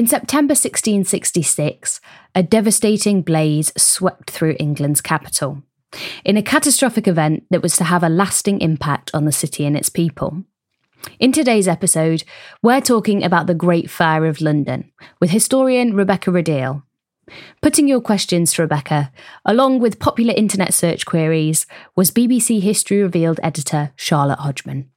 In September 1666, a devastating blaze swept through England's capital, in a catastrophic event that was to have a lasting impact on the city and its people. In today's episode, we're talking about the Great Fire of London with historian Rebecca Rideal. Putting your questions to Rebecca, along with popular internet search queries, was BBC History Revealed editor Charlotte Hodgman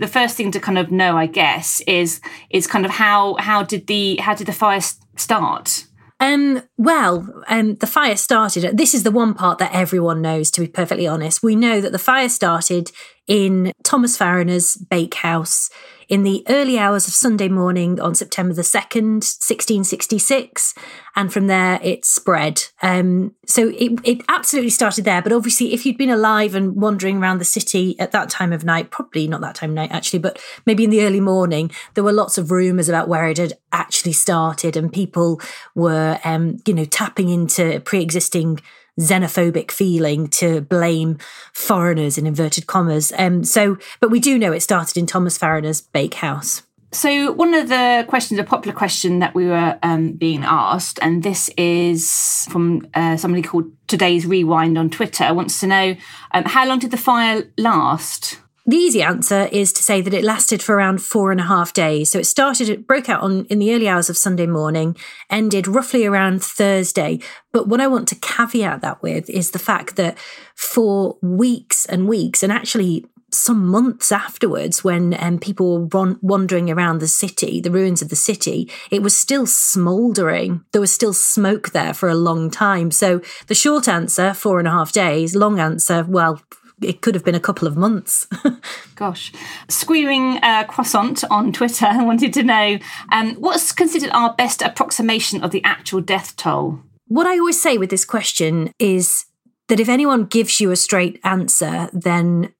the first thing to kind of know, I guess, is is kind of how how did the how did the fire start? Um, well, um, the fire started. This is the one part that everyone knows, to be perfectly honest. We know that the fire started in Thomas Farriner's bakehouse in the early hours of Sunday morning on September the 2nd, 1666. And from there, it spread. Um, so it, it absolutely started there. But obviously, if you'd been alive and wandering around the city at that time of night, probably not that time of night actually, but maybe in the early morning, there were lots of rumours about where it had actually started. And people were, um, you know, tapping into pre existing xenophobic feeling to blame foreigners in inverted commas. Um, so, but we do know it started in Thomas Farriner's bakehouse. So, one of the questions, a popular question that we were um, being asked, and this is from uh, somebody called Today's Rewind on Twitter, wants to know um, how long did the fire last? The easy answer is to say that it lasted for around four and a half days. So it started, it broke out on in the early hours of Sunday morning, ended roughly around Thursday. But what I want to caveat that with is the fact that for weeks and weeks, and actually some months afterwards, when um, people were wandering around the city, the ruins of the city, it was still smouldering. There was still smoke there for a long time. So the short answer, four and a half days. Long answer, well, it could have been a couple of months. Gosh. Squeering uh, Croissant on Twitter wanted to know um, what's considered our best approximation of the actual death toll? What I always say with this question is that if anyone gives you a straight answer, then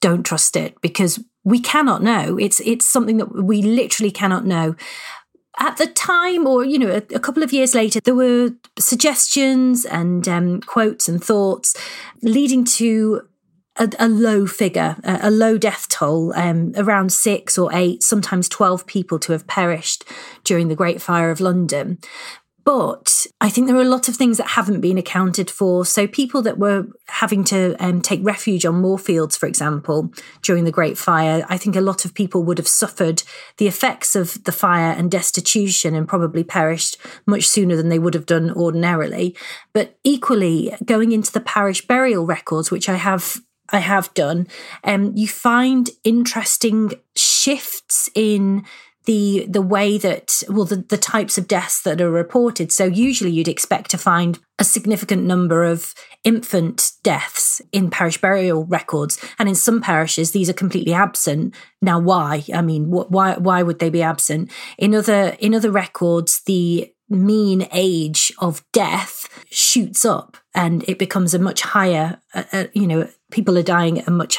don't trust it because we cannot know. It's it's something that we literally cannot know. At the time, or you know, a, a couple of years later, there were suggestions and um, quotes and thoughts leading to a, a low figure, a, a, low death toll, um, around six or eight, sometimes 12 people to have perished during the Great Fire of London. But I think there are a lot of things that haven't been accounted for. So, people that were having to um, take refuge on Moorfields, for example, during the Great Fire, I think a lot of people would have suffered the effects of the fire and destitution and probably perished much sooner than they would have done ordinarily. But equally, going into the parish burial records, which I have I have done, um, you find interesting shifts in the the way that well the, the types of deaths that are reported. So usually you'd expect to find a significant number of infant deaths in parish burial records. And in some parishes these are completely absent. Now why? I mean wh- why why would they be absent? In other in other records the mean age of death shoots up and it becomes a much higher uh, uh, you know people are dying at a much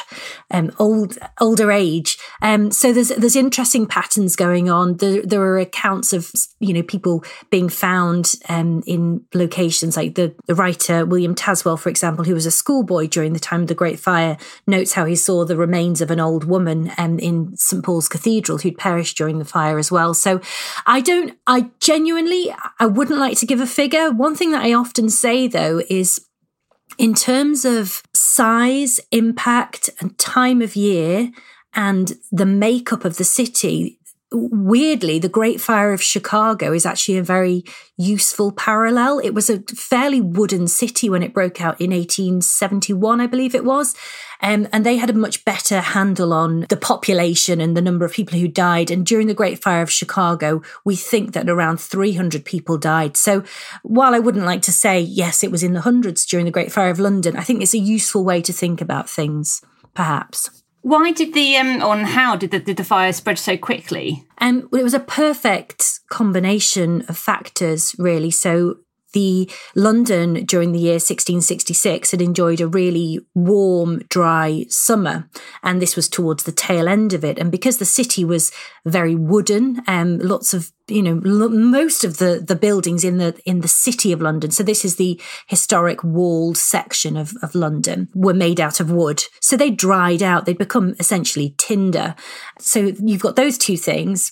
um, old older age. Um, so there's there's interesting patterns going on. There, there are accounts of you know people being found um, in locations like the, the writer William Taswell, for example, who was a schoolboy during the time of the Great Fire, notes how he saw the remains of an old woman um, in St Paul's Cathedral who'd perished during the fire as well. So I don't, I genuinely, I wouldn't like to give a figure. One thing that I often say though is in terms of size, impact, and time of year, and the makeup of the city, weirdly, the Great Fire of Chicago is actually a very useful parallel. It was a fairly wooden city when it broke out in 1871, I believe it was. Um, and they had a much better handle on the population and the number of people who died. And during the Great Fire of Chicago, we think that around 300 people died. So while I wouldn't like to say, yes, it was in the hundreds during the Great Fire of London, I think it's a useful way to think about things, perhaps. Why did the um on how did the, did the fire spread so quickly? Um, well, it was a perfect combination of factors, really. So the London during the year 1666 had enjoyed a really warm, dry summer, and this was towards the tail end of it. And because the city was very wooden, um, lots of you know l- most of the the buildings in the in the city of London. So this is the historic walled section of of London were made out of wood. So they dried out. They'd become essentially tinder. So you've got those two things: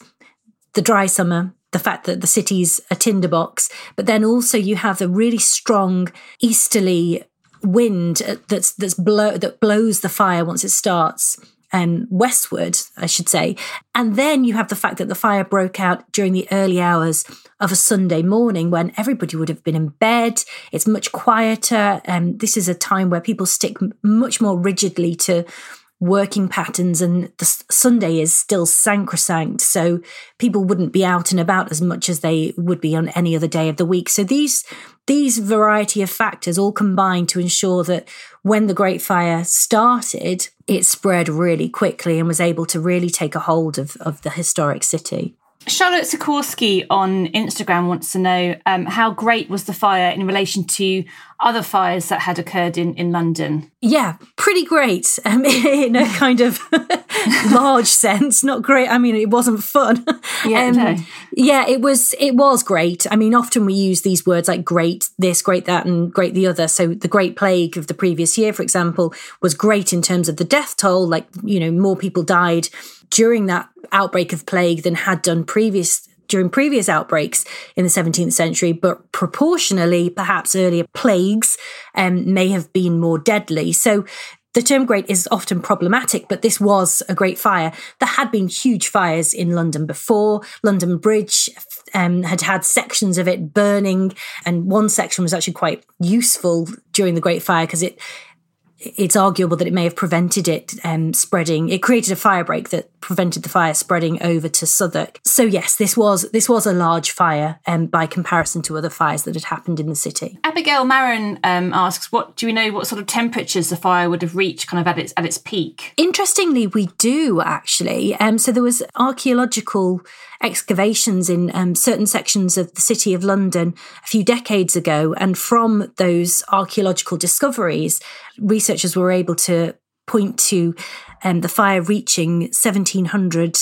the dry summer the fact that the city's a tinderbox, but then also you have the really strong easterly wind that's that's blow that blows the fire once it starts um, westward, I should say. And then you have the fact that the fire broke out during the early hours of a Sunday morning when everybody would have been in bed. It's much quieter. And um, this is a time where people stick much more rigidly to working patterns and the Sunday is still sacrosanct. So people wouldn't be out and about as much as they would be on any other day of the week. So these, these variety of factors all combine to ensure that when the Great Fire started, it spread really quickly and was able to really take a hold of, of the historic city. Charlotte Sikorsky on Instagram wants to know um, how great was the fire in relation to other fires that had occurred in, in London? Yeah, pretty great um, in a kind of large sense. Not great. I mean, it wasn't fun. Yeah, um, no. yeah, it was. It was great. I mean, often we use these words like great this, great that, and great the other. So the Great Plague of the previous year, for example, was great in terms of the death toll. Like you know, more people died during that outbreak of plague than had done previous during previous outbreaks in the 17th century, but proportionally, perhaps earlier plagues um, may have been more deadly. So the term great is often problematic, but this was a great fire. There had been huge fires in London before. London Bridge um, had had sections of it burning, and one section was actually quite useful during the Great Fire because it it's arguable that it may have prevented it um, spreading. It created a fire break that prevented the fire spreading over to Southwark. So yes, this was this was a large fire um, by comparison to other fires that had happened in the city. Abigail Marin um, asks, "What do we know? What sort of temperatures the fire would have reached, kind of at its at its peak?" Interestingly, we do actually. Um, so there was archaeological excavations in um, certain sections of the city of London a few decades ago. And from those archaeological discoveries, researchers were able to point to um, the fire reaching 1700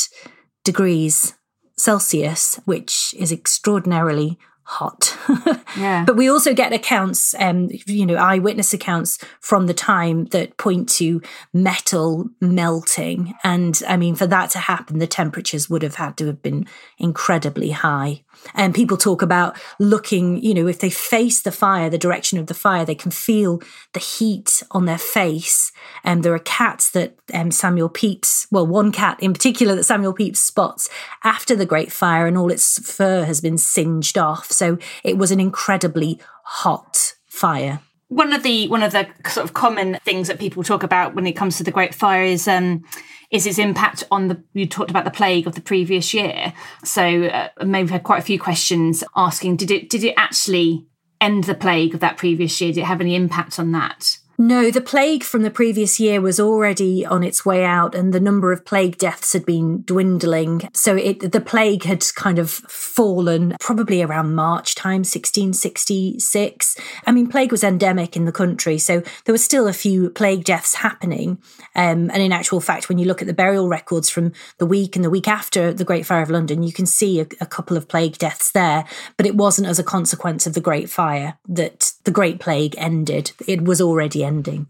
degrees Celsius, which is extraordinarily hot. yeah. But we also get accounts, um, you know, eyewitness accounts from the time that point to metal melting. And I mean, for that to happen, the temperatures would have had to have been incredibly high. And people talk about looking, you know, if they face the fire, the direction of the fire, they can feel the heat on their face. And there are cats that um, Samuel Pepys, well, one cat in particular that Samuel Pepys spots after the Great Fire, and all its fur has been singed off. So it was an incredibly hot fire. One of the one of the sort of common things that people talk about when it comes to the Great Fire is um, is its impact on the. You talked about the plague of the previous year, so uh, maybe we've had quite a few questions asking: Did it did it actually end the plague of that previous year? Did it have any impact on that? No, the plague from the previous year was already on its way out, and the number of plague deaths had been dwindling. So it, the plague had kind of fallen probably around March time, 1666. I mean, plague was endemic in the country, so there were still a few plague deaths happening. Um, and in actual fact, when you look at the burial records from the week and the week after the Great Fire of London, you can see a, a couple of plague deaths there. But it wasn't as a consequence of the Great Fire that the Great Plague ended. It was already ending.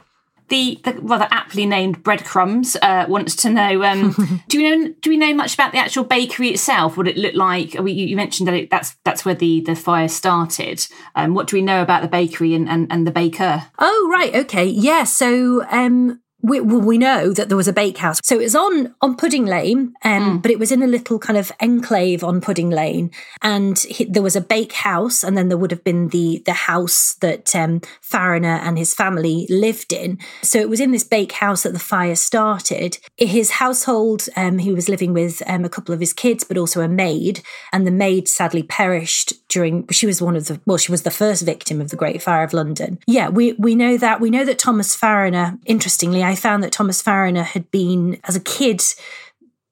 The, the rather aptly named breadcrumbs uh, wants to know: um, Do we know? Do we know much about the actual bakery itself? What it looked like? We, you mentioned that it, that's that's where the, the fire started. Um, what do we know about the bakery and, and, and the baker? Oh right, okay, yeah. So um, we, well, we know that there was a bakehouse. So it was on on Pudding Lane, um, mm. but it was in a little kind of enclave on Pudding Lane, and he, there was a bakehouse, and then there would have been the the house that um, Fariner and his family lived in. So it was in this bakehouse that the fire started. His household, um, he was living with um, a couple of his kids, but also a maid, and the maid sadly perished during. She was one of the well, she was the first victim of the Great Fire of London. Yeah, we we know that. We know that Thomas Fariner. Interestingly, I I found that Thomas Fariner had been, as a kid,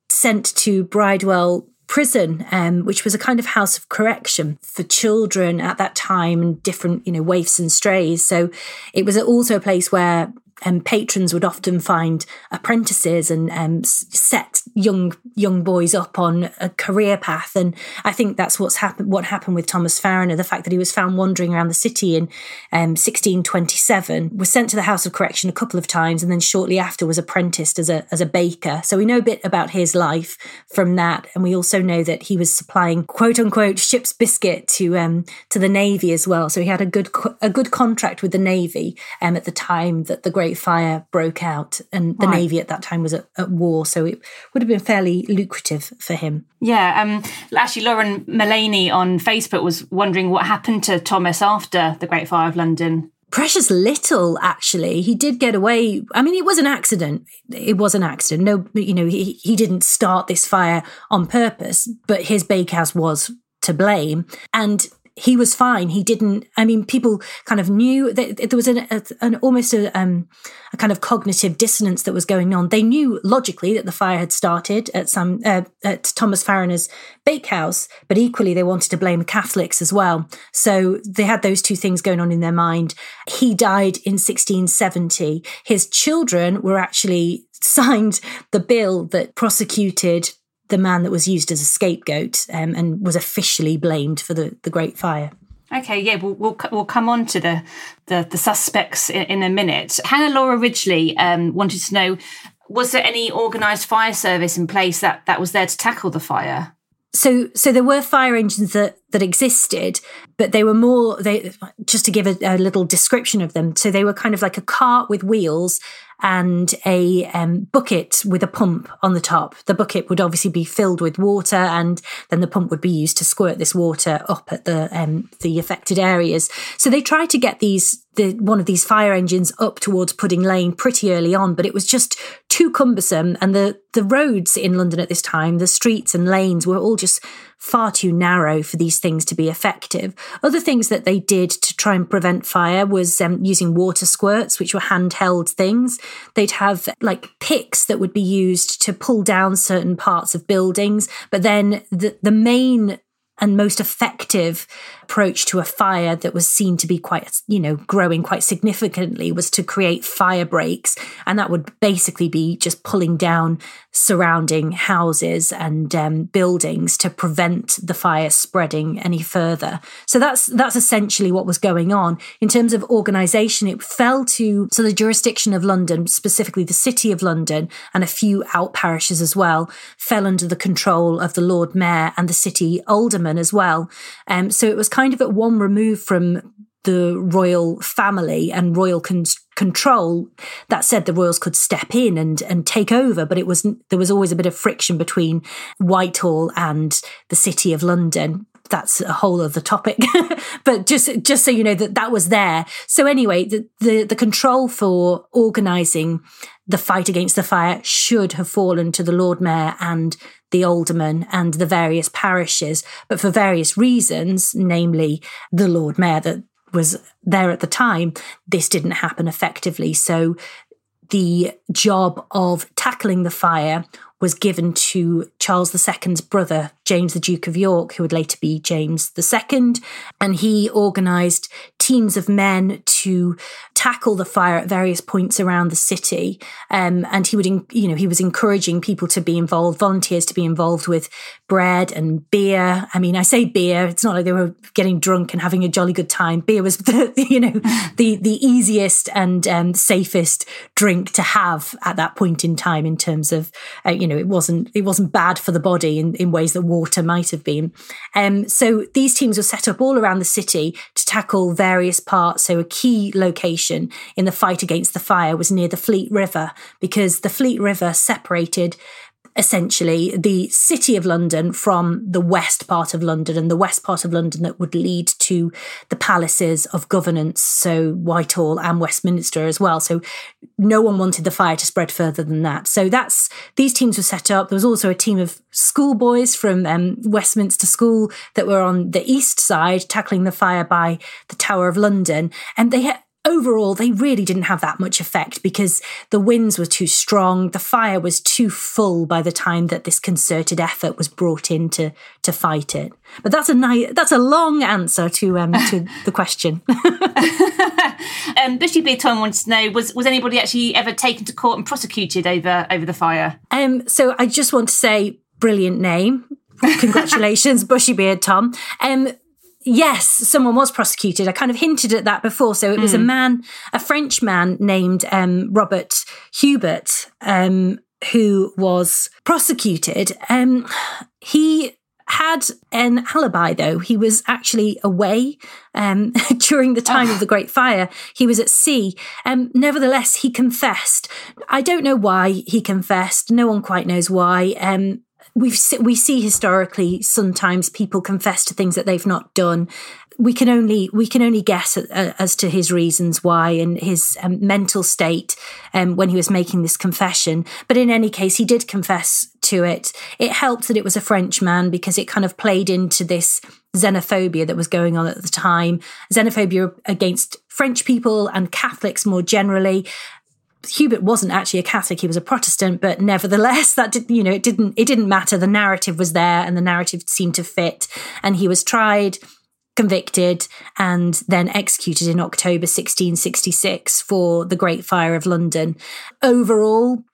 sent to Bridewell prison, um, which was a kind of house of correction for children at that time and different, you know, waifs and strays. So it was also a place where um, patrons would often find apprentices and um, set young young boys up on a career path. And I think that's what's happened. What happened with Thomas Fariner, the fact that he was found wandering around the city in um, 1627, was sent to the House of Correction a couple of times, and then shortly after was apprenticed as a as a baker. So we know a bit about his life from that, and we also know that he was supplying quote unquote ship's biscuit to um, to the navy as well. So he had a good a good contract with the navy um, at the time that the Great Great Fire broke out, and the right. Navy at that time was at, at, war, so it would have been fairly lucrative for him. Yeah, um, actually, Lauren Mullaney on Facebook was wondering what happened to Thomas after the Great Fire of London. Precious little, actually. He did get away. I mean, it was an accident. It was an accident. No, you know, he, he didn't start this fire on purpose, but his bakehouse was to blame. And he was fine. He didn't. I mean, people kind of knew that there was an, an almost a, um, a kind of cognitive dissonance that was going on. They knew logically that the fire had started at some uh, at Thomas Farriner's bakehouse, but equally they wanted to blame Catholics as well. So they had those two things going on in their mind. He died in 1670. His children were actually signed the bill that prosecuted the man that was used as a scapegoat um, and was officially blamed for the, the Great Fire. Okay, yeah, we'll, we'll we'll come on to the the, the suspects in, in, a minute. Hannah Laura Ridgely um, wanted to know: was there any organised fire service in place that that was there to tackle the fire? So, so there were fire engines that that existed, but they were more. They just to give a, a little description of them. So they were kind of like a cart with wheels and a um, bucket with a pump on the top. The bucket would obviously be filled with water, and then the pump would be used to squirt this water up at the um, the affected areas. So they try to get these the one of these fire engines up towards Pudding Lane pretty early on, but it was just too cumbersome, and the the roads in London at this time, the streets and lanes were all just far too narrow for these things to be effective. Other things that they did to try and prevent fire was um, using water squirts, which were handheld things. They'd have like picks that would be used to pull down certain parts of buildings, but then the, the main and most effective approach to a fire that was seen to be quite, you know, growing quite significantly was to create fire breaks. And that would basically be just pulling down surrounding houses and um, buildings to prevent the fire spreading any further. So that's that's essentially what was going on in terms of organisation. It fell to so the jurisdiction of London, specifically the City of London, and a few out parishes as well, fell under the control of the Lord Mayor and the City Alderman as well. Um, so it was kind of at one remove from the royal family and royal con- control. That said, the royals could step in and and take over, but it was there was always a bit of friction between Whitehall and the city of London that's a whole other topic. but just just so you know that that was there. So anyway, the the, the control for organising the fight against the fire should have fallen to the Lord Mayor and the aldermen and the various parishes, but for various reasons, namely the Lord Mayor that was there at the time, this didn't happen effectively. So the job of tackling the fire was given to Charles II's brother, James the Duke of York, who would later be James II. And he organised teams of men to tackle the fire at various points around the city. Um, and he would, you know, he was encouraging people to be involved, volunteers to be involved with bread and beer. I mean, I say beer, it's not like they were getting drunk and having a jolly good time. Beer was the, you know, the, the easiest and um, safest drink to have at that point in time in terms of, uh, you know, it wasn't, it wasn't bad for the body in, in ways that water might have been. Um, so these teams were set up all around the city to tackle various various parts. So, a key location in the fight against the fire was near the Fleet River because the Fleet River separated essentially the city of London from the west part of London and the west part of London that would lead to the palaces of governance, so Whitehall and Westminster as well. So no one wanted the fire to spread further than that. So that's these teams were set up. There was also a team of schoolboys from um, Westminster School that were on the east side tackling the fire by the Tower of London, and they had overall, they really didn't have that much effect because the winds were too strong. The fire was too full by the time that this concerted effort was brought in to, to fight it. But that's a nice, that's a long answer to um, to the question. um, Bushy Beard Tom wants to know: was was anybody actually ever taken to court and prosecuted over over the fire? Um, so I just want to say, brilliant name. Congratulations, Bushy Beard Tom. Um, yes, someone was prosecuted. I kind of hinted at that before. So it was mm. a hmm. man, a French man named um, Robert Hubert, um, who was prosecuted. Um, he had an alibi though. He was actually away um, during the time oh. of the Great Fire. He was at sea. Um, nevertheless, he confessed. I don't know why he confessed. No one quite knows why. Um, we we see historically sometimes people confess to things that they've not done. We can only we can only guess as to his reasons why and his um, mental state um, when he was making this confession. But in any case, he did confess to it. It helped that it was a French man because it kind of played into this xenophobia that was going on at the time, xenophobia against French people and Catholics more generally. Hubert wasn't actually a Catholic; he was a Protestant, but nevertheless, that did, you know it didn't it didn't matter. The narrative was there, and the narrative seemed to fit. And he was tried, convicted, and then executed in October 1666 for the Great Fire of London. Overall,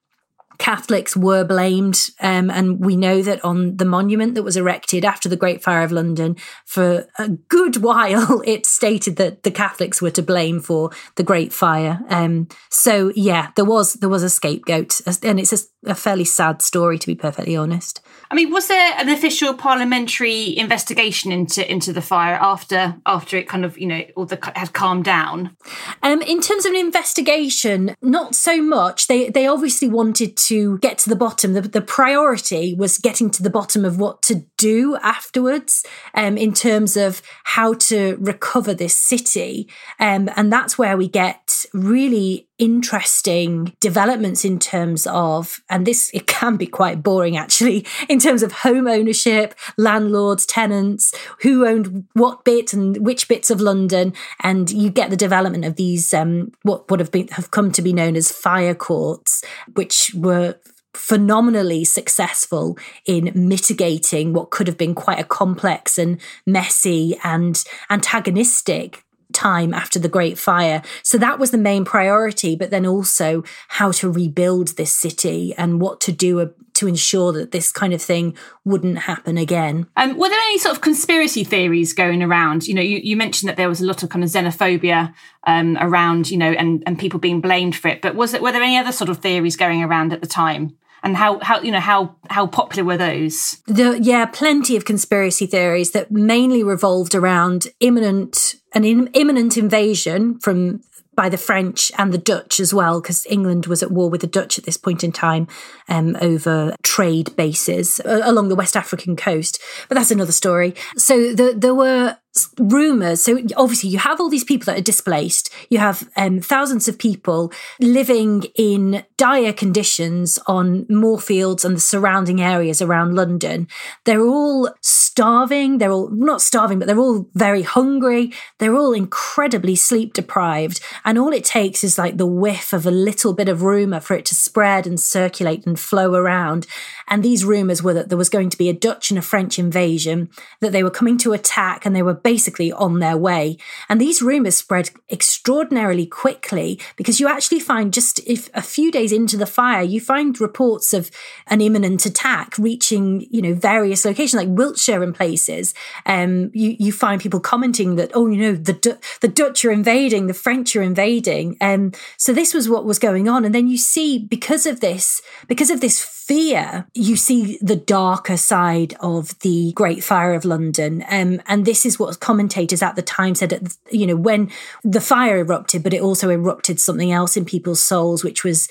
Catholics were blamed. Um, and we know that on the monument that was erected after the Great Fire of London, for a good while, it stated that the Catholics were to blame for the Great Fire. Um, so yeah, there was there was a scapegoat, and it's a, a fairly sad story to be perfectly honest. I mean, was there an official parliamentary investigation into into the fire after after it kind of you know all the had calmed down? Um, in terms of an investigation, not so much. They they obviously wanted to get to the bottom. The, the priority was getting to the bottom of what to do afterwards, um, in terms of how to recover this city, um, and that's where we get really interesting developments in terms of, and this it can be quite boring actually, in terms of home ownership, landlords, tenants, who owned what bit and which bits of London, and you get the development of these um, what would have been have come to be known as fire courts, which were phenomenally successful in mitigating what could have been quite a complex and messy and antagonistic time after the Great Fire. So that was the main priority, but then also how to rebuild this city and what to do to ensure that this kind of thing wouldn't happen again. Um, were there any sort of conspiracy theories going around? You know, you, you mentioned that there was a lot of kind of xenophobia um, around, you know, and, and people being blamed for it. But was it were there any other sort of theories going around at the time? And how how you know how how popular were those yeah plenty of conspiracy theories that mainly revolved around imminent an in, imminent invasion from by the French and the Dutch as well, because England was at war with the Dutch at this point in time um, over trade bases uh, along the West African coast. But that's another story. So the, there were rumors. So obviously, you have all these people that are displaced. You have um, thousands of people living in dire conditions on Moorfields and the surrounding areas around London. They're all starving. They're all not starving, but they're all very hungry. They're all incredibly sleep deprived. And all it takes is like the whiff of a little bit of rumor for it to spread and circulate and flow around. And these rumors were that there was going to be a Dutch and a French invasion, that they were coming to attack and they were basically on their way. And these rumors spread extraordinarily quickly because you actually find just if a few days into the fire, you find reports of an imminent attack reaching, you know, various locations like Wiltshire and places. Um, you, you find people commenting that, oh, you know, the, the Dutch are invading, the French are invading. Um, so this was what was going on. And then you see because of this, because of this fear, you see the darker side of the Great Fire of London. Um, and this is what commentators at the time said, at, you know, when the fire erupted, but it also erupted something else in people's souls, which was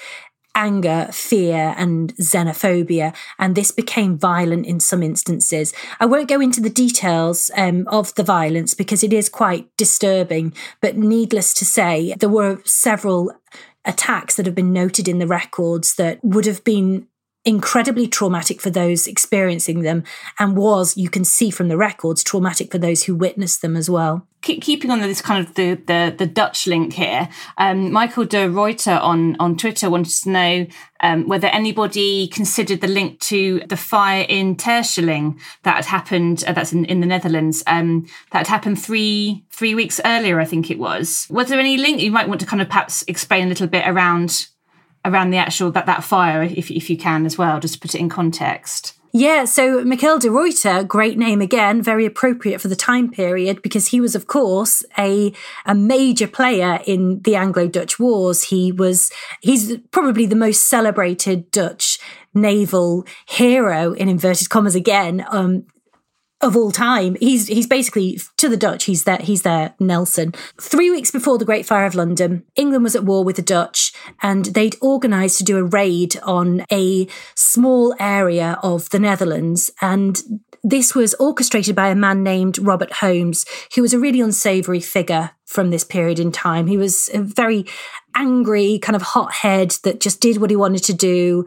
anger, fear, and xenophobia. And this became violent in some instances. I won't go into the details um, of the violence because it is quite disturbing, but needless to say, there were several attacks that have been noted in the records that would have been incredibly traumatic for those experiencing them and was you can see from the records traumatic for those who witnessed them as well keeping on this kind of the the, the Dutch link here, um, Michael de Ruyter on on Twitter wanted to know um, whether anybody considered the link to the fire in Terschelling that had happened. Uh, that's in, in the Netherlands. Um, that had happened three three weeks earlier, I think it was. Was there any link you might want to kind of perhaps explain a little bit around around the actual that that fire, if if you can as well, just to put it in context. Yeah, so Michiel de Ruyter, great name again, very appropriate for the time period because he was, of course, a, a major player in the Anglo-Dutch wars. He was, he's probably the most celebrated Dutch naval hero in inverted commas again, um, of all time. He's he's basically to the Dutch. He's there. He's their Nelson. Three weeks before the Great Fire of London, England was at war with the Dutch, and they'd organised to do a raid on a small area of the Netherlands. And this was orchestrated by a man named Robert Holmes, who was a really unsavoury figure from this period in time. He was a very angry, kind of hothead that just did what he wanted to do,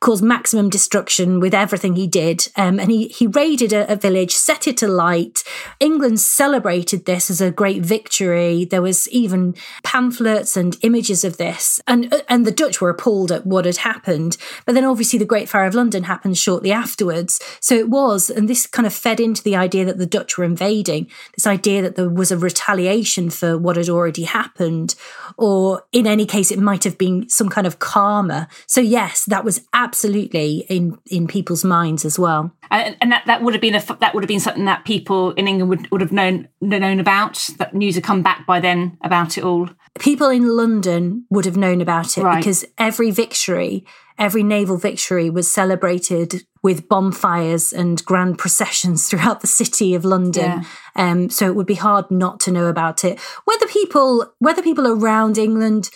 caused maximum destruction with everything he did. Um, and he, he raided a, a, village, set it alight. England celebrated this as a great victory. There was even pamphlets and images of this. And, and the Dutch were appalled at what had happened. But then obviously the Great Fire of London happened shortly afterwards. So it was, and this kind of fed into the idea that the Dutch were invading, this idea that there was a retaliation for what had already happened. Or in any case, it might have been some kind of karma. So yes, that was absolutely absolutely in in people's minds as well. And, and that, that would have been a that would have been something that people in England would, would have known known about. That news had come back by then about it all. People in London would have known about it right. because every victory, every naval victory, was celebrated with bonfires and grand processions throughout the city of London. Yeah. Um, so it would be hard not to know about it. Whether people whether people around England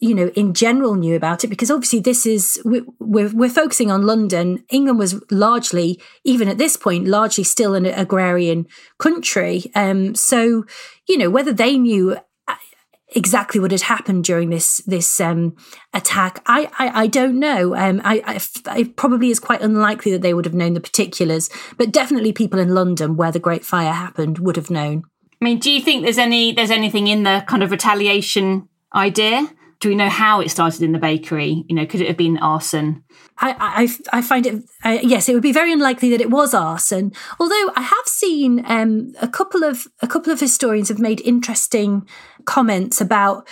you know, in general knew about it because obviously this is, we're, we're focusing on London. England was largely, even at this point, largely still an agrarian country. Um, so, you know, whether they knew uh, exactly what had happened during this this um, attack. I, I, I don't know. Um, it probably is quite unlikely that they would have known the particulars, but definitely people in London where the Great Fire happened would have known. I mean, do you think there's any there's anything in the kind of retaliation idea? Do we know how it started in the bakery? You know, could it have been arson? I, I, I find it, uh, yes, it would be very unlikely that it was arson. Although I have seen um, a couple of a couple of historians have made interesting comments about.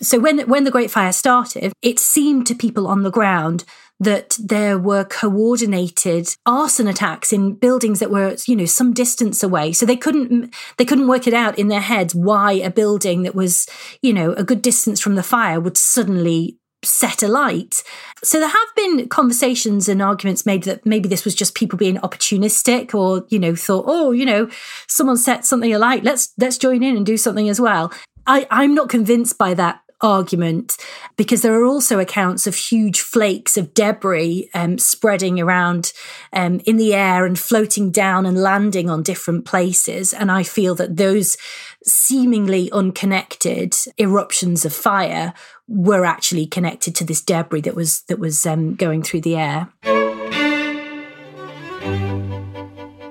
So when when the Great Fire started, it seemed to people on the ground that there were coordinated arson attacks in buildings that were you know some distance away so they couldn't they couldn't work it out in their heads why a building that was you know a good distance from the fire would suddenly set alight. So there have been conversations and arguments made that maybe this was just people being opportunistic or, you know, thought, oh, you know, someone set something alight, let's let's join in and do something as well. I, I'm not convinced by that argument because there are also accounts of huge flakes of debris um, spreading around um, in the air and floating down and landing on different places. And I feel that those seemingly unconnected eruptions of fire were actually connected to this debris that was that was um, going through the air.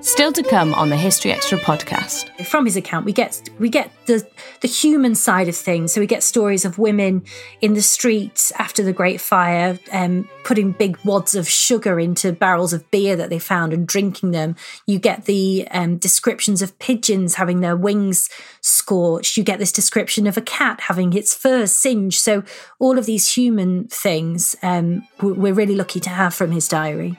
Still to come on the History Extra podcast. From his account, we get we get the the human side of things. So we get stories of women in the streets after the Great Fire, um, putting big wads of sugar into barrels of beer that they found and drinking them. You get the um, descriptions of pigeons having their wings scorched. You get this description of a cat having its fur singed. So all of these human things, um, we're really lucky to have from his diary.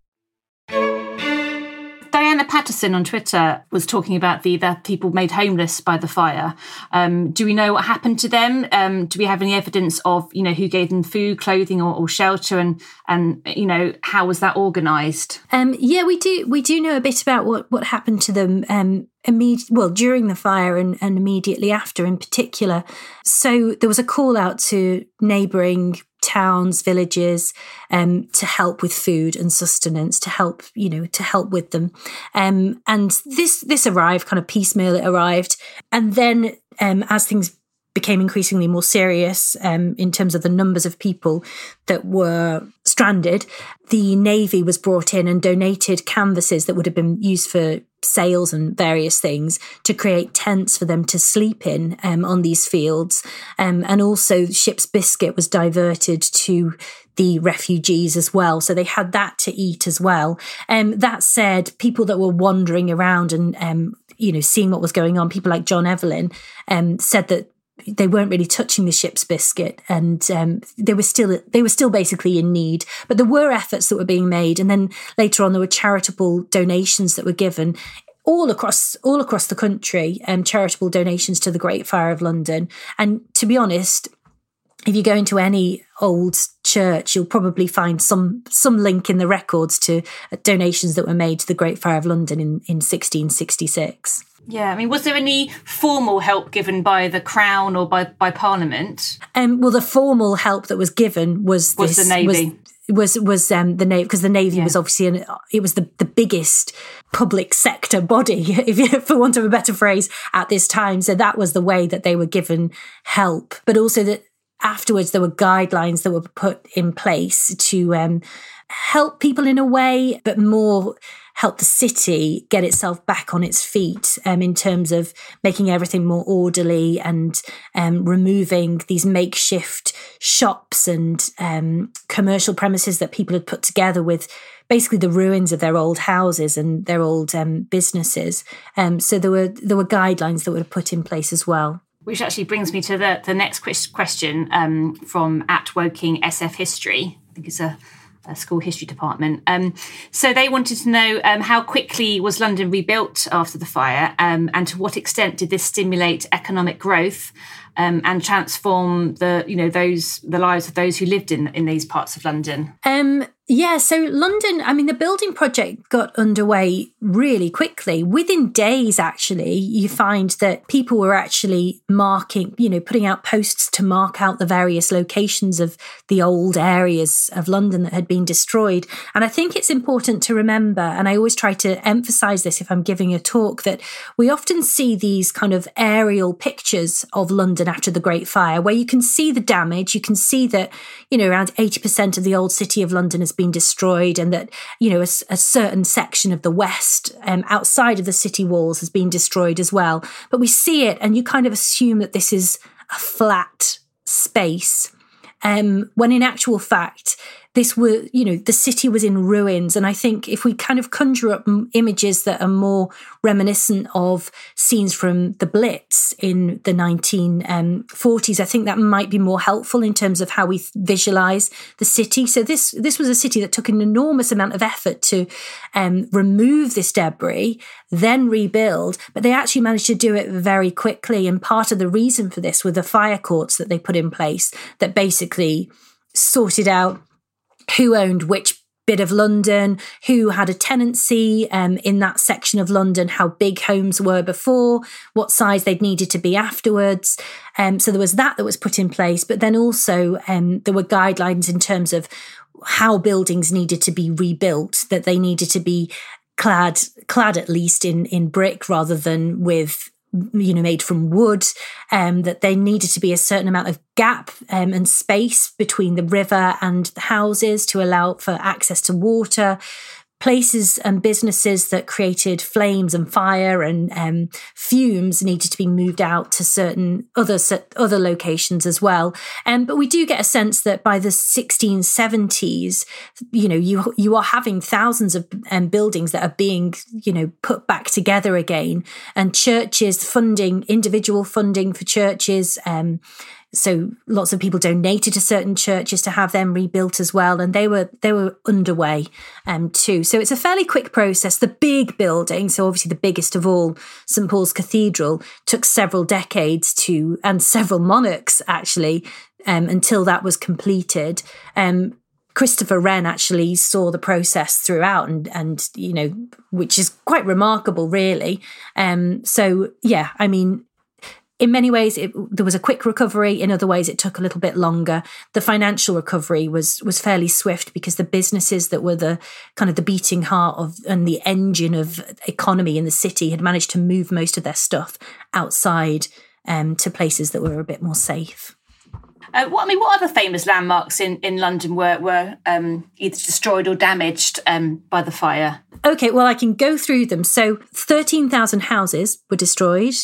Diana Patterson on Twitter was talking about the that people made homeless by the fire. Um, do we know what happened to them? Um, do we have any evidence of you know who gave them food, clothing, or, or shelter, and and you know how was that organised? Um, yeah, we do we do know a bit about what what happened to them. Um, immediate well during the fire and, and immediately after in particular so there was a call out to neighboring towns, villages, um, to help with food and sustenance, to help, you know, to help with them. Um, and this this arrived kind of piecemeal. It arrived, and then um, as things became increasingly more serious um, in terms of the numbers of people that were stranded, the Navy was brought in and donated canvases that would have been used for sails and various things to create tents for them to sleep in um, on these fields. Um, and also, ship's biscuit was diverted to the refugees as well. So they had that to eat as well. Um, that said, people that were wandering around and um, you know, seeing what was going on, people like John Evelyn um, said that they weren't really touching the ship's biscuit and um, they were still they were still basically in need. But there were efforts that were being made and then later on there were charitable donations that were given all across all across the country um, charitable donations to the Great Fire of London. And to be honest if you go into any old church you'll probably find some some link in the records to donations that were made to the Great Fire of London in, in 1666 yeah, I mean, was there any formal help given by the Crown or by, by Parliament? Um, well, the formal help that was given was was this, the Navy. Was, was was um, the navy because the navy yeah. was obviously an, it was the, the biggest public sector body if you, for want of a better phrase at this time so that was the way that they were given help but also that afterwards there were guidelines that were put in place to um, help people in a way but more help the city get itself back on its feet um, in terms of making everything more orderly and um, removing these makeshift shops and um, commercial premises that people had put together with basically the ruins of their old houses and their old um, businesses. Um, so there were there were guidelines that were put in place as well. Which actually brings me to the, the next question um, from at Woking SF History. I think it's a school history department. Um, so they wanted to know um, how quickly was London rebuilt after the fire, um, and to what extent did this stimulate economic growth um, and transform the you know those the lives of those who lived in in these parts of London? Um, yeah, so London, I mean, the building project got underway really quickly. Within days, actually, you find that people were actually marking, you know, putting out posts to mark out the various locations of the old areas of London that had been destroyed. And I think it's important to remember, and I always try to emphasize this if I'm giving a talk, that we often see these kind of aerial pictures of London after the Great Fire, where you can see the damage, you can see that, you know, around 80% of the old city of London has been destroyed and that, you know, a, a certain section of the West um, outside of the city walls has been destroyed as well. But we see it and you kind of assume that this is a flat space. Um, when in actual fact, this was, you know, the city was in ruins. And I think if we kind of conjure up images that are more reminiscent of scenes from the Blitz in the 1940s, I think that might be more helpful in terms of how we visualize the city. So this, this was a city that took an enormous amount of effort to um, remove this debris, then rebuild, but they actually managed to do it very quickly. And part of the reason for this were the fire courts that they put in place that basically sorted out who owned which bit of London, who had a tenancy um, in that section of London, how big homes were before, what size they'd needed to be afterwards. Um, so there was that that was put in place, but then also um, there were guidelines in terms of how buildings needed to be rebuilt, that they needed to be clad clad at least in in brick rather than with you know made from wood um, that there needed to be a certain amount of gap um, and space between the river and the houses to allow for access to water places and businesses that created flames and fire and um, fumes needed to be moved out to certain other other locations as well. Um, but we do get a sense that by the 1670s, you know, you you are having thousands of um, buildings that are being you know put back together again, and churches funding individual funding for churches. Um, so lots of people donated to certain churches to have them rebuilt as well, and they were they were underway um, too. So it's a fairly quick process. The big building, so obviously the biggest of all, St Paul's Cathedral, took several decades to and several monarchs actually um, until that was completed. Um, Christopher Wren actually saw the process throughout and and you know which is quite remarkable really um so yeah i mean in many ways it, there was a quick recovery in other ways it took a little bit longer the financial recovery was was fairly swift because the businesses that were the kind of the beating heart of and the engine of economy in the city had managed to move most of their stuff outside um, to places that were a bit more safe uh, what I mean, what other famous landmarks in, in London were were um, either destroyed or damaged um, by the fire? Okay, well, I can go through them. So, thirteen thousand houses were destroyed.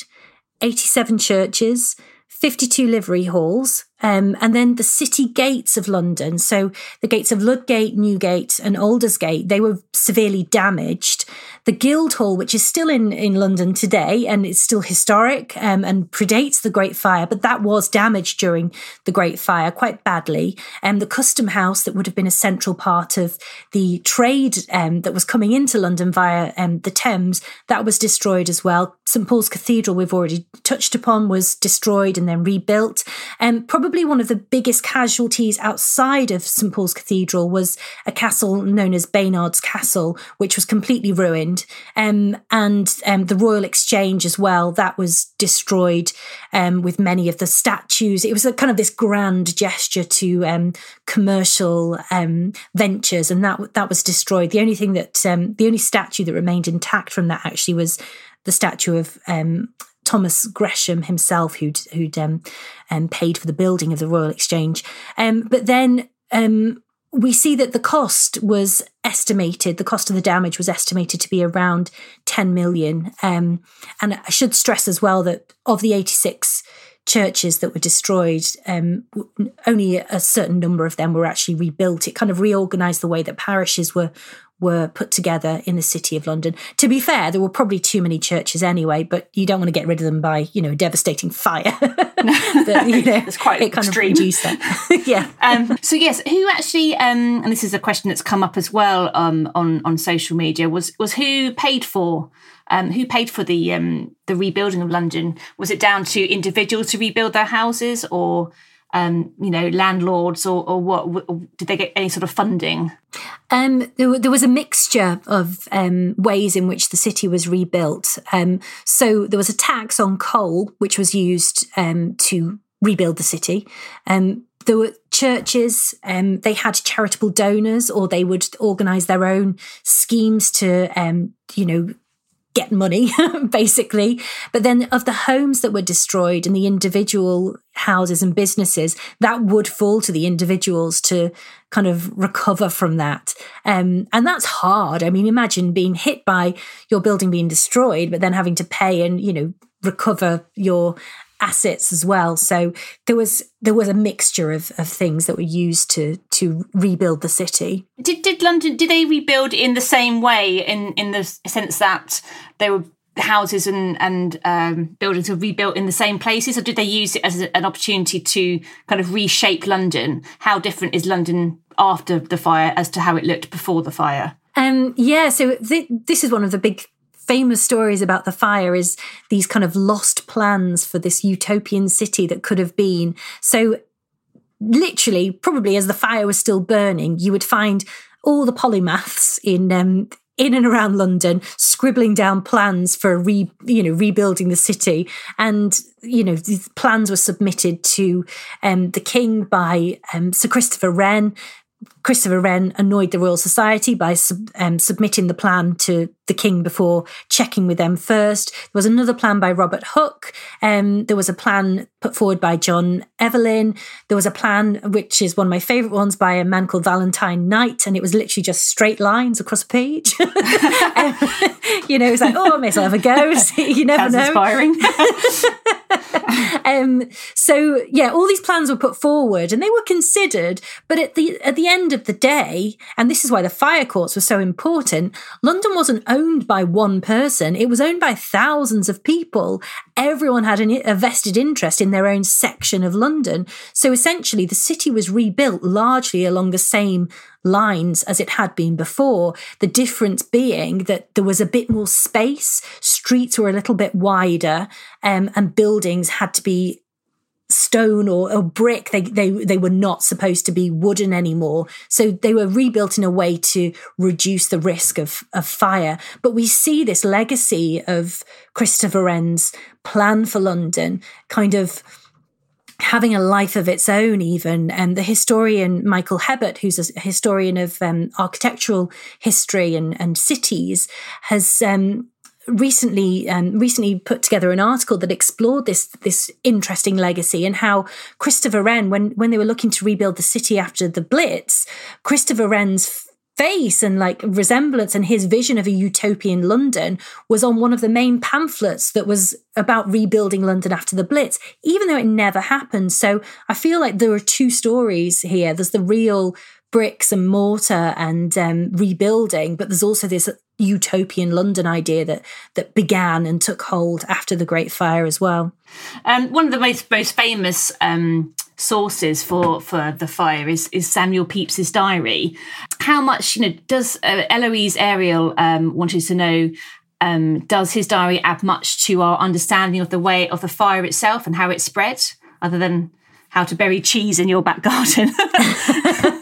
87 churches, 52 livery halls, um, and then the city gates of London. So the gates of Ludgate, Newgate, and Aldersgate, they were severely damaged. The Guildhall, which is still in, in London today and it's still historic um, and predates the Great Fire, but that was damaged during the Great Fire quite badly. And um, the Custom House, that would have been a central part of the trade um, that was coming into London via um, the Thames, that was destroyed as well. St Paul's Cathedral, we've already touched upon, was destroyed and then rebuilt. And um, probably probably one of the biggest casualties outside of St Paul's Cathedral was a castle known as Baynard's Castle, which was completely ruined, um, and um, the Royal Exchange as well. That was destroyed um, with many of the statues. It was a kind of this grand gesture to um, commercial um, ventures, and that that was destroyed. The only thing that um, the only statue that remained intact from that actually was the statue of Thomas Gresham himself, who'd who'd um, um, paid for the building of the Royal Exchange. Um, but then we see that the cost was estimated. The cost of the damage was estimated to be around ten million. Um, and I should stress as well that of the eighty six churches that were destroyed, um, only a certain number of them were actually rebuilt. It kind of reorganized the way that parishes were were put together in the city of London. To be fair, there were probably too many churches anyway, but you don't want to get rid of them by, you know, a devastating fire. but, you know, it's quite it kind extreme. of reduced that. yeah. Um, so yes, who actually, um, and this is a question that's come up as well um, on on social media, was was who paid for um, who paid for the um, the rebuilding of London? Was it down to individuals to rebuild their houses, or um, you know, landlords, or, or what? Did they get any sort of funding? Um, there, there, was a mixture of um, ways in which the city was rebuilt. Um, so there was a tax on coal, which was used um, to rebuild the city. Um, there were churches, they had charitable donors, or they would organise their own schemes to, you know, get money, basically. But then of the homes that were destroyed and the individual houses and businesses, that would fall to the individuals to kind of recover from that. Um, and that's hard. I mean, imagine being hit by your building being destroyed, but then having to pay and, you know, recover your assets as well. So there was there was a mixture of, of things that were used to to rebuild the city. Did did London did they rebuild in the same way in in the sense that they were houses and and um, buildings were rebuilt in the same places, or did they use it as an opportunity to kind of reshape London? How different is London after the fire as to how it looked before the fire? Um, yeah, so th- this is one of the big famous stories about the fire is these kind of lost plans for this utopian city that could have been. So, literally, probably as the fire was still burning, you would find all the polymaths in um, in and around London, scribbling down plans for re, you know, rebuilding the city. And, you know, these plans were submitted to um, the king by um, Sir Christopher Wren, Christopher Wren annoyed the Royal Society by sub, um, submitting the plan to the King before checking with them first. There was another plan by Robert Hooke. Um, there was a plan put forward by John Evelyn. There was a plan, which is one of my favourite ones, by a man called Valentine Knight, and it was literally just straight lines across a page. um, you know, it's like, oh, I may as well have a go. you never know. inspiring. um, so yeah, all these plans were put forward and they were considered, but at the at the end of the day, and this is why the fire courts were so important, London wasn't owned by one person; it was owned by thousands of people. Everyone had an, a vested interest in their own section of London. So essentially, the city was rebuilt largely along the same lines as it had been before. The difference being that there was a bit more space, streets were a little bit wider, um, and buildings had to be stone or, or, brick. They, they, they were not supposed to be wooden anymore. So they were rebuilt in a way to reduce the risk of, of fire. But we see this legacy of Christopher Wren's plan for London kind of having a life of its own, even. And the historian Michael Hebbert, who's a historian of um, architectural history and, and cities, has um, recently um, recently put together an article that explored this this interesting legacy and how Christopher Wren, when when they were looking to rebuild the city after the Blitz, Christopher Wren's face and like resemblance and his vision of a utopian London was on one of the main pamphlets that was about rebuilding London after the Blitz, even though it never happened. So I feel like there are two stories here. There's the real bricks and mortar and um, rebuilding, but there's also this utopian London idea that that began and took hold after the Great Fire as well. Um, one of the most most famous um, sources for for the fire is is Samuel Pepys's diary. How much you know does uh, Eloise Ariel um, wanted to know? Um, does his diary add much to our understanding of the way of the fire itself and how it spread, other than how to bury cheese in your back garden?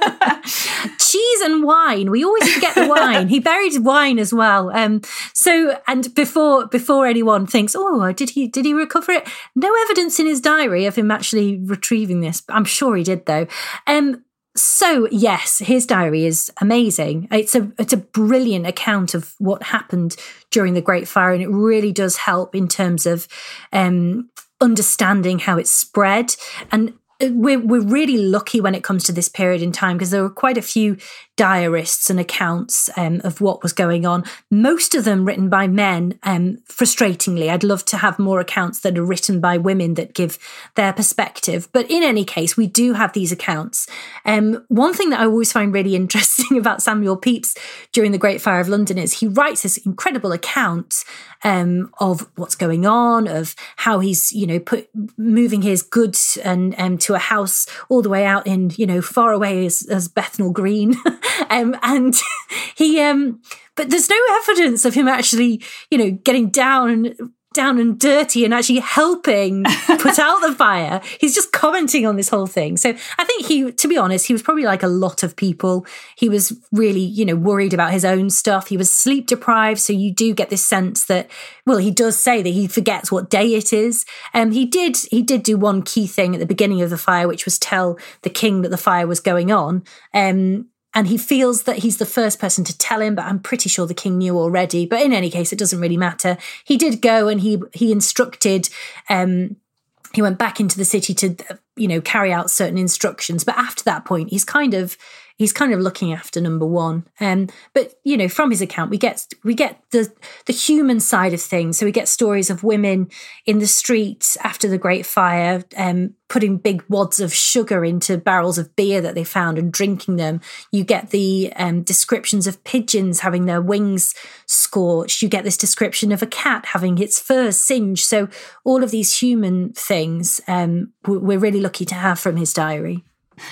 cheese and wine. We always forget the wine. he buried wine as well. Um, so and before before anyone thinks, oh, did he did he recover it? No evidence in his diary of him actually retrieving this. I'm sure he did though. Um, so yes, his diary is amazing. It's a it's a brilliant account of what happened during the Great Fire, and it really does help in terms of um, understanding how it spread. And we're, we're really lucky when it comes to this period in time because there were quite a few diarists and accounts um, of what was going on. Most of them written by men. Um, frustratingly, I'd love to have more accounts that are written by women that give their perspective. But in any case, we do have these accounts. Um, one thing that I always find really interesting about Samuel Pepys during the Great Fire of London is he writes this incredible account um, of what's going on, of how he's you know put moving his goods and um, to a house all the way out in you know far away as, as Bethnal Green. um, and he, um, but there's no evidence of him actually, you know, getting down down and dirty and actually helping put out the fire. He's just commenting on this whole thing. So I think he, to be honest, he was probably like a lot of people. He was really, you know, worried about his own stuff. He was sleep deprived. So you do get this sense that, well, he does say that he forgets what day it is. Um, he did, he did do one key thing at the beginning of the fire, which was tell the king that the fire was going on. Um, and he feels that he's the first person to tell him but i'm pretty sure the king knew already. But in any case it doesn't really matter. He did go and he he instructed um he went back into the city to you know carry out certain instructions. But after that point he's kind of he's kind of looking after number one. Um, but you know, from his account, we get we get the the human side of things. So we get stories of women in the streets after the Great Fire, um, putting big wads of sugar into barrels of beer that they found and drinking them. You get the um, descriptions of pigeons having their wings scorched. You get this description of a cat having its fur singed. So all of these human things, um, we're really lucky to have from his diary.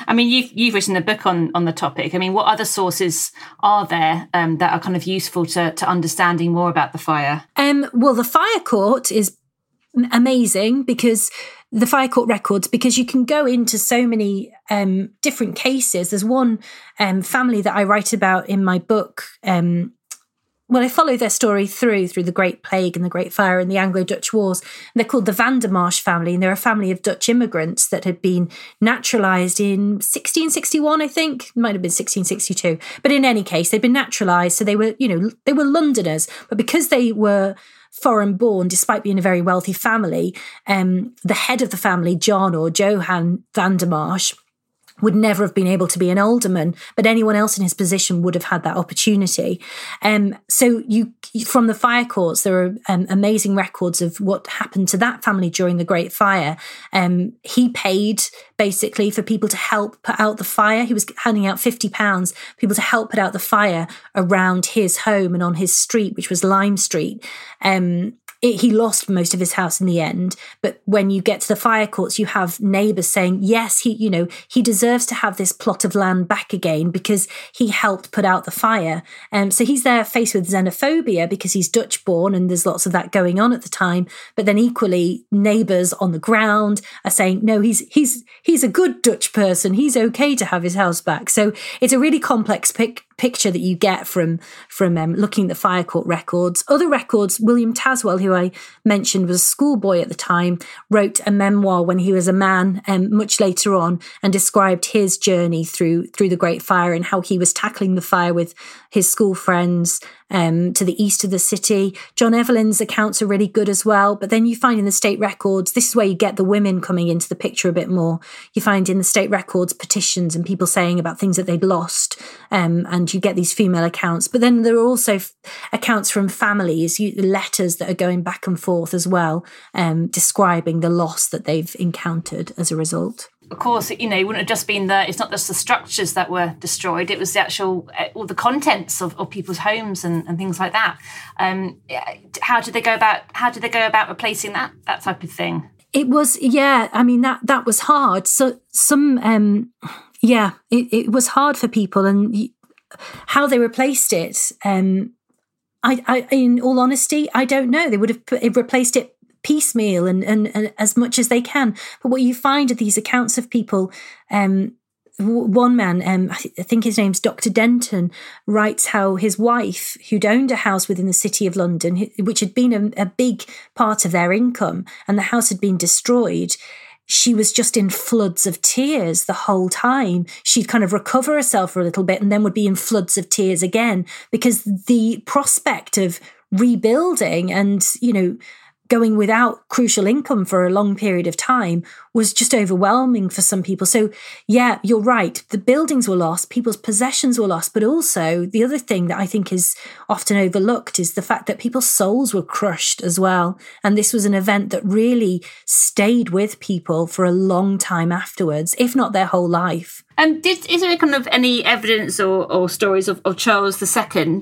I mean, you've you've written a book on on the topic. I mean, what other sources are there um, that are kind of useful to to understanding more about the fire? Um, well, the fire court is amazing because the fire court records because you can go into so many um, different cases. There's one um, family that I write about in my book um, well, I follow their story through through the Great Plague and the Great Fire and the Anglo-Dutch Wars. And they're called the Vandermarsh family, and they're a family of Dutch immigrants that had been naturalised in 1661, I think. It might have been 1662, but in any case, they'd been naturalised, so they were, you know, they were Londoners. But because they were foreign born, despite being a very wealthy family, um, the head of the family, John or Johann Van der Marsh, would never have been able to be an alderman, but anyone else in his position would have had that opportunity. Um, so you, from the fire courts, there are um, amazing records of what happened to that family during the Great Fire. Um, he paid basically for people to help put out the fire. He was handing out fifty pounds people to help put out the fire around his home and on his street, which was Lime Street. Um, it, he lost most of his house in the end. But when you get to the fire courts, you have neighbours saying, yes, he, you know, he deserves to have this plot of land back again because he helped put out the fire. Um, so he's there faced with xenophobia because he's Dutch born and there's lots of that going on at the time. But then equally, neighbours on the ground are saying, no, he's, he's, he's a good Dutch person. He's okay to have his house back. So it's a really complex pic- picture that you get from from um, looking at the fire court records. Other records, William Taswell, who I mentioned was a schoolboy at the time, wrote a memoir when he was a man um, much later on and described his journey through through the Great Fire and how he was tackling the fire with his school friends um, to the east of the city. John Evelyn's accounts are really good as well. But then you find in the state records, this is where you get the women coming into the picture a bit more. You find in the state records petitions and people saying about things that they'd lost. Um, and you get these female accounts. But then there are also f- accounts from families, you, letters that are going back and forth as well, um, describing the loss that they've encountered as a result of course, you know, it wouldn't have just been the, it's not just the structures that were destroyed, it was the actual, uh, all the contents of, of people's homes and, and things like that. Um, how did they go about, how did they go about replacing that, that type of thing? It was, yeah, I mean, that, that was hard. So some, um, yeah, it, it was hard for people and how they replaced it. Um, I, I, in all honesty, I don't know. They would have put, replaced it piecemeal and, and, and as much as they can. But what you find are these accounts of people. Um, one man, um, I, th- I think his name's Dr. Denton, writes how his wife, who'd owned a house within the city of London, which had been a, a big part of their income, and the house had been destroyed she was just in floods of tears the whole time. She'd kind of recover herself for a little bit and then would be in floods of tears again because the prospect of rebuilding and, you know, going without crucial income for a long period of time was just overwhelming for some people. So, yeah, you're right. The buildings were lost, people's possessions were lost, but also the other thing that I think is often overlooked is the fact that people's souls were crushed as well. And this was an event that really stayed with people for a long time afterwards, if not their whole life. And um, did, is there kind of any evidence or, or stories of, of Charles II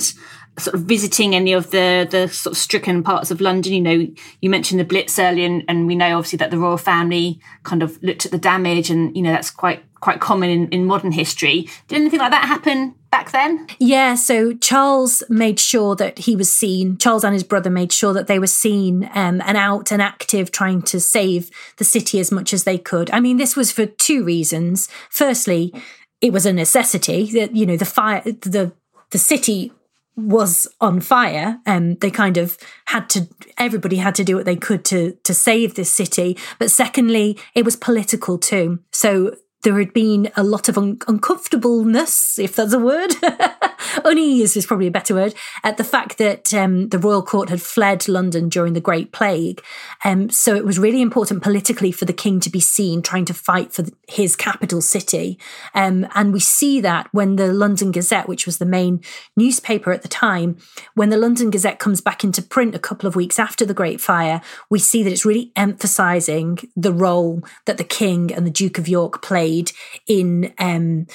sort of visiting any of the the sort of stricken parts of London. You know, you mentioned the Blitz earlier, and, and, we know obviously that the royal family kind of looked at the damage, and you know that's quite quite common in, in modern history. Did anything like that happen back then? Yeah, so Charles made sure that he was seen. Charles and his brother made sure that they were seen um, and out and active, trying to save the city as much as they could. I mean, this was for two reasons. Firstly, it was a necessity that you know the fire the the city was on fire and they kind of had to everybody had to do what they could to to save this city. But secondly it was political too. So there had been a lot of un- uncomfortableness, if that's a word. Unease is probably a better word, at the fact that um, the royal court had fled London during the Great Plague. Um, so it was really important politically for the king to be seen trying to fight for his capital city. Um, and we see that when the London Gazette, which was the main newspaper at the time, when the London Gazette comes back into print a couple of weeks after the Great Fire, we see that it's really emphasizing the role that the king and the Duke of York played in um,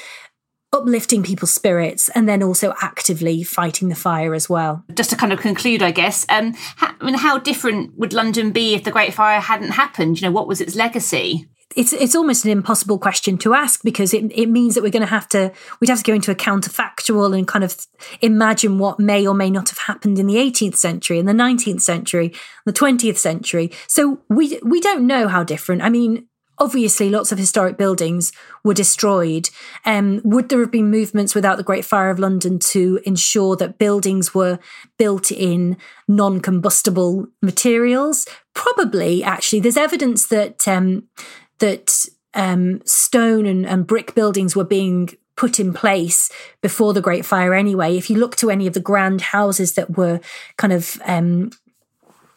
uplifting people's spirits and then also actively fighting the fire as well. Just to kind of conclude, I guess, um, how, I mean, how different would London be if the Great Fire hadn't happened? You know, what was its legacy? It's it's almost an impossible question to ask because it, it means that we're going to have to we'd have to go into a counterfactual and kind of imagine what may or may not have happened in the 18th century, in the 19th century, the 20th century. So we we don't know how different. I mean, Obviously, lots of historic buildings were destroyed. Um, would there have been movements without the Great Fire of London to ensure that buildings were built in non combustible materials? Probably, actually. There's evidence that um, that um, stone and, and brick buildings were being put in place before the Great Fire anyway. If you look to any of the grand houses that were kind of um,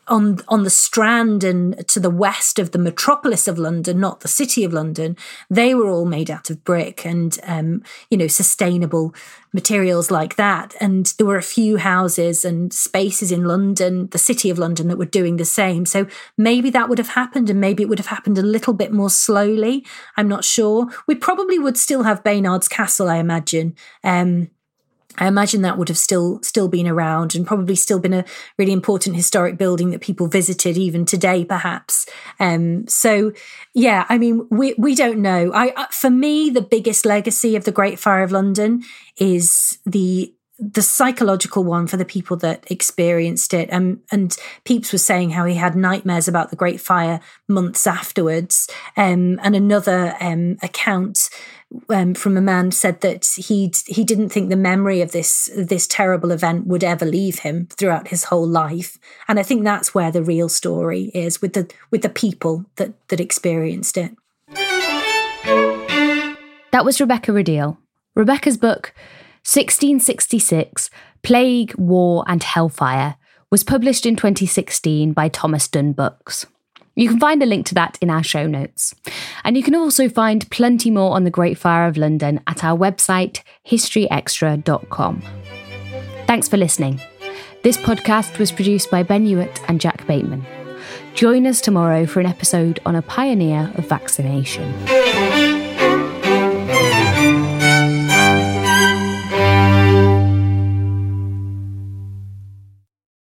on on the Strand and to the west of the metropolis of London, not the city of London, they were all made out of brick and um, you know sustainable materials like that. And there were a few houses and spaces in London, the city of London, that were doing the same. So maybe that would have happened, and maybe it would have happened a little bit more slowly. I'm not sure. We probably would still have Baynard's Castle, I imagine. Um, I imagine that would have still still been around and probably still been a really important historic building that people visited even today, perhaps. Um, so, yeah, I mean, we we don't know. I for me, the biggest legacy of the Great Fire of London is the the psychological one for the people that experienced it. Um, and Pepys was saying how he had nightmares about the Great Fire months afterwards. Um, and another um, account um, from a man said that he he didn't think the memory of this this terrible event would ever leave him throughout his whole life. And I think that's where the real story is with the with the people that that experienced it. That was Rebecca Rideal. Rebecca's book 1666 Plague, War and Hellfire was published in 2016 by Thomas Dunne Books. You can find a link to that in our show notes. And you can also find plenty more on the Great Fire of London at our website, historyextra.com. Thanks for listening. This podcast was produced by Ben Hewitt and Jack Bateman. Join us tomorrow for an episode on a pioneer of vaccination.